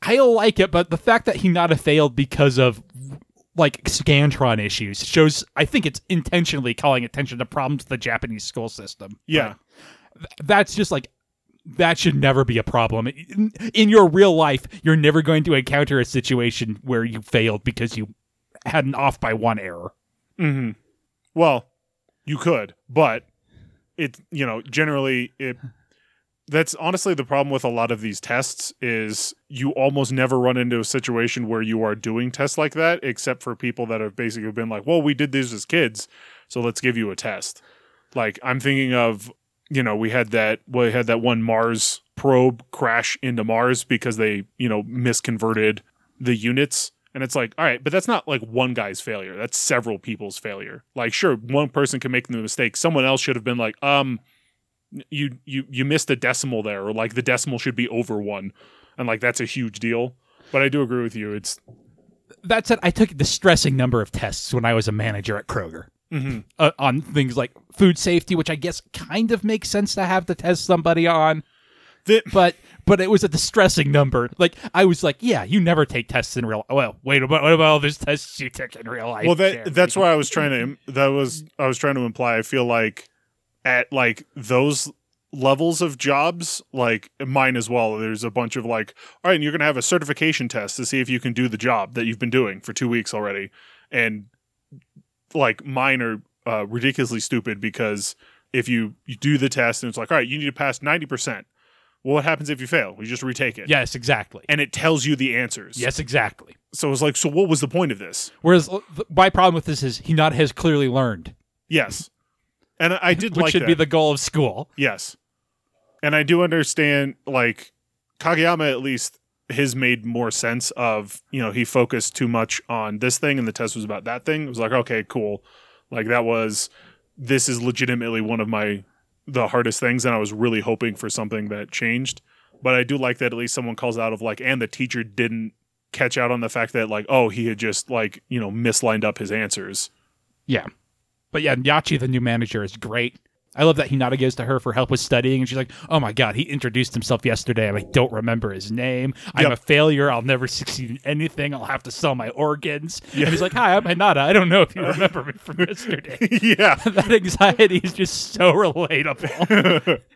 I like it, but the fact that Hinata failed because of like Scantron issues shows I think it's intentionally calling attention to problems with the Japanese school system. Yeah. But that's just like that should never be a problem. In, in your real life, you're never going to encounter a situation where you failed because you had an off by one error. hmm Well, you could, but it, you know, generally it. That's honestly the problem with a lot of these tests is you almost never run into a situation where you are doing tests like that, except for people that have basically been like, "Well, we did these as kids, so let's give you a test." Like I'm thinking of, you know, we had that we had that one Mars probe crash into Mars because they, you know, misconverted the units. And it's like, all right, but that's not like one guy's failure. That's several people's failure. Like, sure, one person can make the mistake. Someone else should have been like, um, you you you missed a decimal there, or like the decimal should be over one, and like that's a huge deal. But I do agree with you. It's That said, I took a distressing number of tests when I was a manager at Kroger. mhm. uh, on things like food safety, which I guess kind of makes sense to have to test somebody on. The- But but it was a distressing number. Like I was like, yeah, you never take tests in real. Well, wait, what what about all those tests you took in real life? well that Jeremy? that's why I was trying to that was I was trying to imply. I feel like at like those levels of jobs, like mine as well. There's a bunch of like, all right, and you're gonna have a certification test to see if you can do the job that you've been doing for two weeks already, and like mine are uh, ridiculously stupid because if you you do the test and it's like, all right, you need to pass ninety percent. Well, what happens if you fail? You just retake it. Yes, exactly. And it tells you the answers. Yes, exactly. So it's like, so what was the point of this? Whereas uh, my problem with this is Hinata has clearly learned, Yes. And I, I did (laughs) which like should that. be the goal of school. Yes. And I do understand, like, Kageyama, at least, his made more sense of, you know, he focused too much on this thing and the test was about that thing. It was like, okay, cool. Like, that was, this is legitimately one of my, the hardest things. And I was really hoping for something that changed. But I do like that at least someone calls out of, like, and the teacher didn't catch out on the fact that, like, oh, he had just, like, you know, mislined up his answers. Yeah. But yeah, Yachi, the new manager, is great. I love that Hinata goes to her for help with studying, and she's like, "Oh my god, he introduced himself yesterday, and I don't remember his name. I'm Yep. a failure. I'll never succeed in anything. I'll have to sell my organs." Yeah. And he's like, "Hi, I'm Hinata. I don't know if you uh, remember me from yesterday." (laughs) yeah. (laughs) that anxiety is just so relatable. (laughs)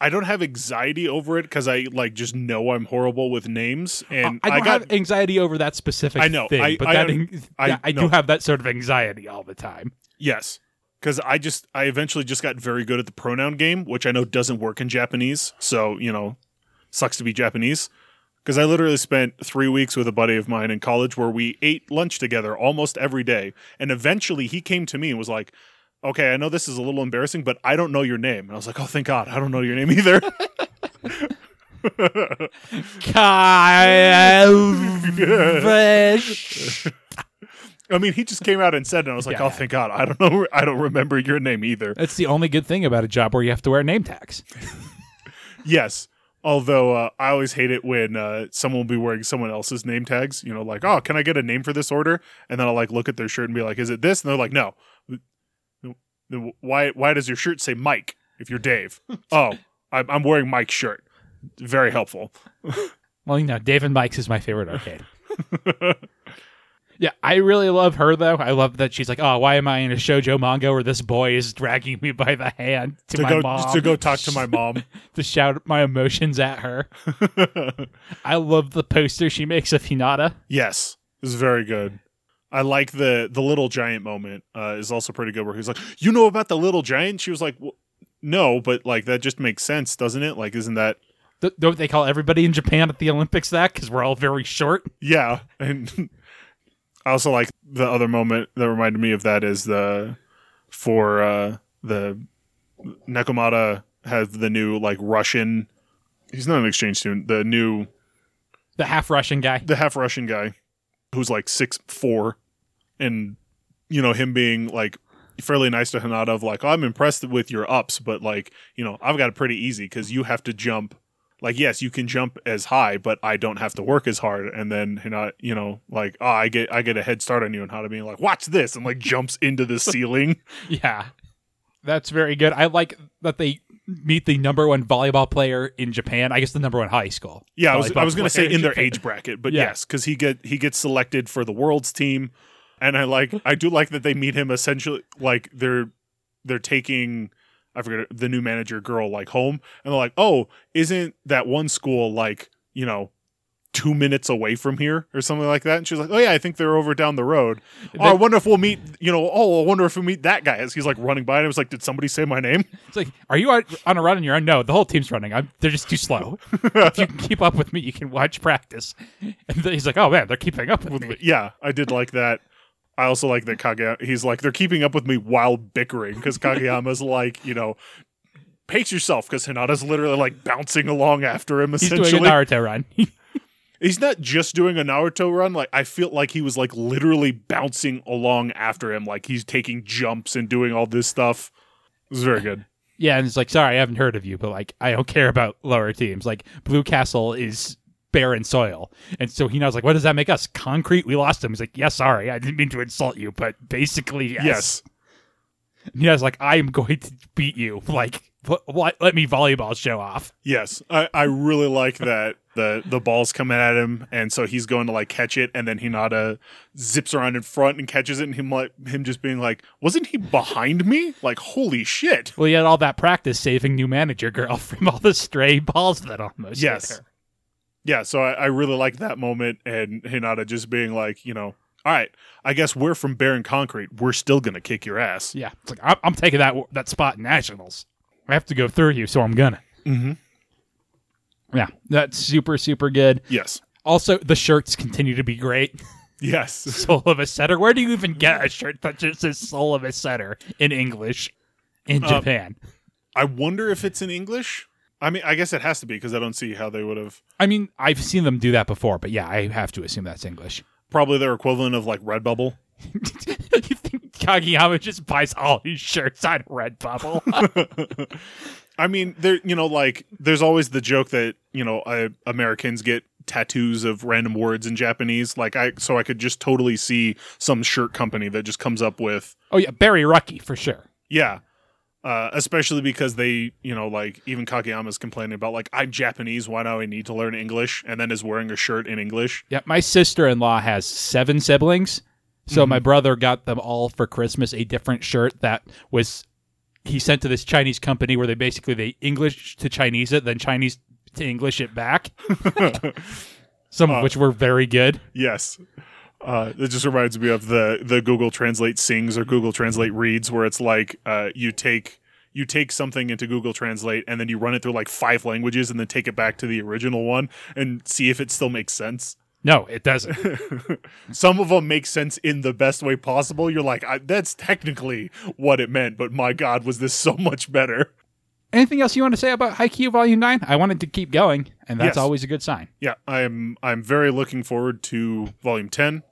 I don't have anxiety over it because I like just know I'm horrible with names, and I I, don't got have anxiety over that specific I know. thing, I- but I that I I do have that sort of anxiety all the time. yes, because I just I eventually just got very good at the pronoun game, which I know doesn't work in Japanese. So you know, sucks to be Japanese. Because I literally spent three weeks with a buddy of mine in college where we ate lunch together almost every day, and eventually he came to me and was like. Okay, I know this is a little embarrassing, but I don't know your name. And I was like, "Oh, thank God, I don't know your name either." (laughs) (laughs) Fish. I mean, he just came out and said, it, and I was like, Yeah. "Oh, thank God, I don't know, I don't remember your name either." That's the only good thing about a job where you have to wear name tags. (laughs) Yes. Although uh, I always hate it when uh, someone will be wearing someone else's name tags. You know, like, oh, can I get a name for this order? And then I'll like look at their shirt and be like, is it this? And they're like, no. Why? Why does your shirt say Mike if you're Dave? (laughs) oh, I'm, I'm wearing Mike's shirt. Very helpful. Well, you know, Dave and Mike's is my favorite arcade. (laughs) yeah, I really love her though. I love that she's like, "Oh, why am I in a shojo manga where this boy is dragging me by the hand to, To my go mom to go talk to my (laughs) mom. to shout my emotions at her?" (laughs) I love the poster she makes of Hinata. Yes, is very good. I like the the little giant moment. Uh, is also pretty good. Where he's like, "You know about the little giant?" She was like, well, "No, but like that just makes sense, doesn't it? Like, isn't that Th- don't they call everybody in Japan at the Olympics that because we're all very short? yeah?" And (laughs) I also like the other moment that reminded me of that is the for uh, the Nekoma has the new like Russian. He's not an exchange student. The new The half Russian guy. the half Russian guy who's like six four, and you know him being like fairly nice to Hinata of like, oh, I'm impressed with your ups, but like you know I've got it pretty easy because you have to jump. Like yes, you can jump as high, but I don't have to work as hard. And then Hinata, you know, like oh, I get I get a head start on you, and how to be like, watch this, and like jumps into the (laughs) ceiling. Yeah. That's very good. I like that they meet the number one volleyball player in Japan. I guess the number one high school. Yeah, I was I was gonna say in their Japan. age bracket, but Yeah. yes, because he get he gets selected for the world's team, and I like I do like that they meet him essentially like they're they're taking I forget the new manager girl like home, and they're like, oh, isn't that one school like you know two minutes away from here or something like that? And she's like, oh yeah, I think they're over down the road. Oh, I wonder if we'll meet you know. Oh, I wonder if we meet that guy as he's like running by, and I was like, did somebody say my name? It's like, are you on on a run on your own? No, the whole team's running. I'm, they're just too slow. (laughs) if you can keep up with me, you can watch practice. And he's like, oh man, they're keeping up with me. yeah, I did like that. I also like that Kageyama. He's like they're keeping up with me while bickering because (laughs) Kageyama's like you know pace yourself because Hinata's literally like bouncing along after him. He's Essentially, doing a Naruto run. (laughs) he's not just doing a Naruto run. Like I feel like he was like literally bouncing along after him. Like he's taking jumps and doing all this stuff. It was very good. yeah, and it's like, sorry, I haven't heard of you, but like, I don't care about lower teams. Like, Blue Castle is barren soil. And so he knows, like, what does that make us? Concrete? We lost him. He's like, yeah, sorry, I didn't mean to insult you, but basically, yes. Yes. And like, I am going to beat you. (laughs) Like, what, what, let me volleyball show off. Yes, I, I really like that the the ball's coming at him, and so he's going to like catch it, and then Hinata zips around in front and catches it, and him like him just being like, "Wasn't he behind me? Like, holy shit!" Well, he had all that practice saving new manager girl (laughs) from all the stray balls that almost Yes. Yeah, so I, I really like that moment, and Hinata just being like, you know, all right, I guess we're from Barren Concrete. We're still gonna kick your ass. Yeah, it's like I'm, I'm taking that that spot in nationals. I have to go through you, so I'm gonna. Yeah, that's super super good. Yes. Also, the shirts continue to be great. (laughs) Yes. (laughs) Soul of a Setter. Where do you even get a shirt that just says Soul of a Setter in English in Uh, Japan? I wonder if it's in English. I mean, I guess it has to be because I don't see how they would have. I mean, I've seen them do that before, but yeah, I have to assume that's English. Probably their equivalent of like Redbubble. (laughs) you think Kageyama just buys all his shirts on Redbubble? (laughs) I mean, there, you know, like there's always the joke that you know uh, Americans get tattoos of random words in Japanese. Like I, so I could just totally see some shirt company that just comes up with, oh yeah, Barry Rucky for sure. yeah. Uh, especially because they, you know, like even Kageyama's complaining about like I'm Japanese, why do I need to learn English? And then is wearing a shirt in English. Yeah, my sister-in-law has seven siblings, so Mm-hmm. my brother got them all for Christmas a different shirt that was he sent to this Chinese company where they basically they English to Chinese it, then Chinese to English it back. (laughs) Some Uh, of which were very good. Yes. Uh, it just reminds me of the the Google Translate sings or Google Translate reads, where it's like uh, you take you take something into Google Translate and then you run it through like five languages and then take it back to the original one and see if it still makes sense. No, it doesn't. (laughs) Some of them make sense in the best way possible. You're like, I, that's technically what it meant, but my God, was this so much better? Anything else you want to say about Haikyuu Volume Nine? I wanted to keep going, and that's Yes. always a good sign. Yeah, I'm I'm very looking forward to Volume Ten,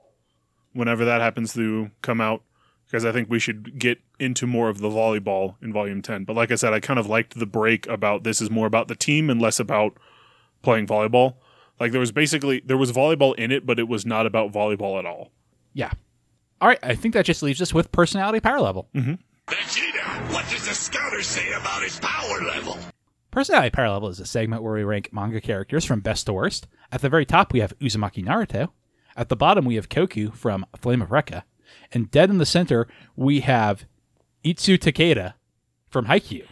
whenever that happens to come out, because I think we should get into more of the volleyball in Volume Ten. But like I said, I kind of liked the break about this is more about the team and less about playing volleyball. Like there was basically there was volleyball in it, but it was not about volleyball at all. Yeah. All right, I think that just leaves us with personality power level. Mm-hmm. Vegeta, what does the scouter say about his power level? Personality Power Level is a segment where we rank manga characters from best to worst. At the very top, we have Uzumaki Naruto. At the bottom, we have Koku from Flame of Recca. And dead in the center, we have Ittetsu Takeda from Haikyuu.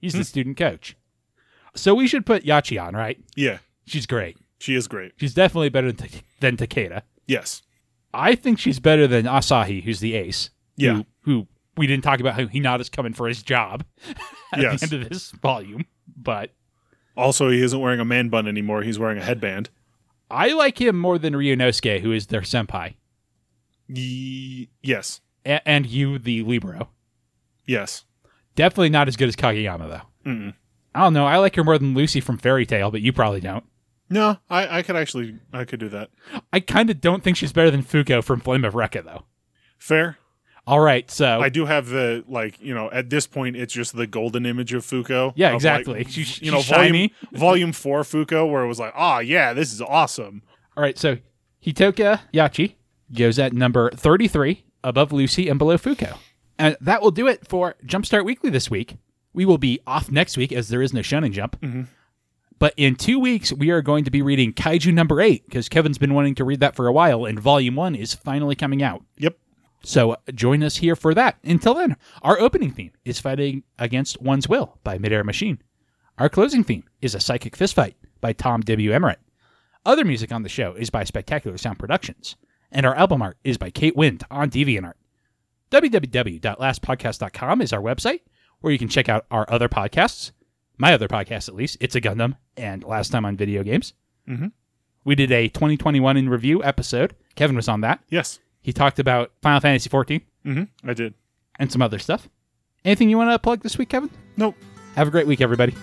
He's the hmm. student coach. So we should put Yachi on, right? Yeah, She's great. she is great. She's definitely better than, than Takeda. Yes. I think she's better than Asahi, who's the ace. Yeah. Who, who we didn't talk about how Hinata's coming for his job (laughs) at Yes. the end of this volume. But Also, he isn't wearing a man bun anymore. He's wearing a headband. I like him more than Ryunosuke, who is their senpai, Ye- yes. A- and you, the libero. Yes. Definitely not as good as Kageyama, though. Mm-mm. I don't know. I like her more than Lucy from Fairy Tail, but you probably don't. No, I, I could actually I could do that. I kind of don't think she's better than Fuko from Flame of Recca, though. Fair. All right, so I do have the like you know at this point it's just the golden image of Fuko. Yeah, of, exactly. Like, She's- you know volume (laughs) volume four Fuko where it was like oh yeah this is awesome. all right, so Hitoka Yachi goes at number thirty-three, above Lucy and below Fuko, and that will do it for Jumpstart Weekly this week. We will be off next week as there is no Shonen Jump. Mm-hmm. But in two weeks, we are going to be reading Kaiju number eight because Kevin's been wanting to read that for a while, and volume one is finally coming out. Yep. So uh, join us here for that. Until then, our opening theme is Fighting Against One's Will by Midair Machine. Our closing theme is A Psychic Fistfight by Tom W. Emmerich. Other music on the show is by Spectacular Sound Productions, and our album art is by Kate Wind on DeviantArt. www.lastpodcast.com is our website where you can check out our other podcasts. My other podcast, at least, It's a Gundam and Last Time on Video Games. Mhm. We did a 2021 in review episode. Kevin was on that. Yes. He talked about Final Fantasy 14 hmm I did. and some other stuff. Anything you want to plug this week, Kevin? Nope. Have a great week, everybody.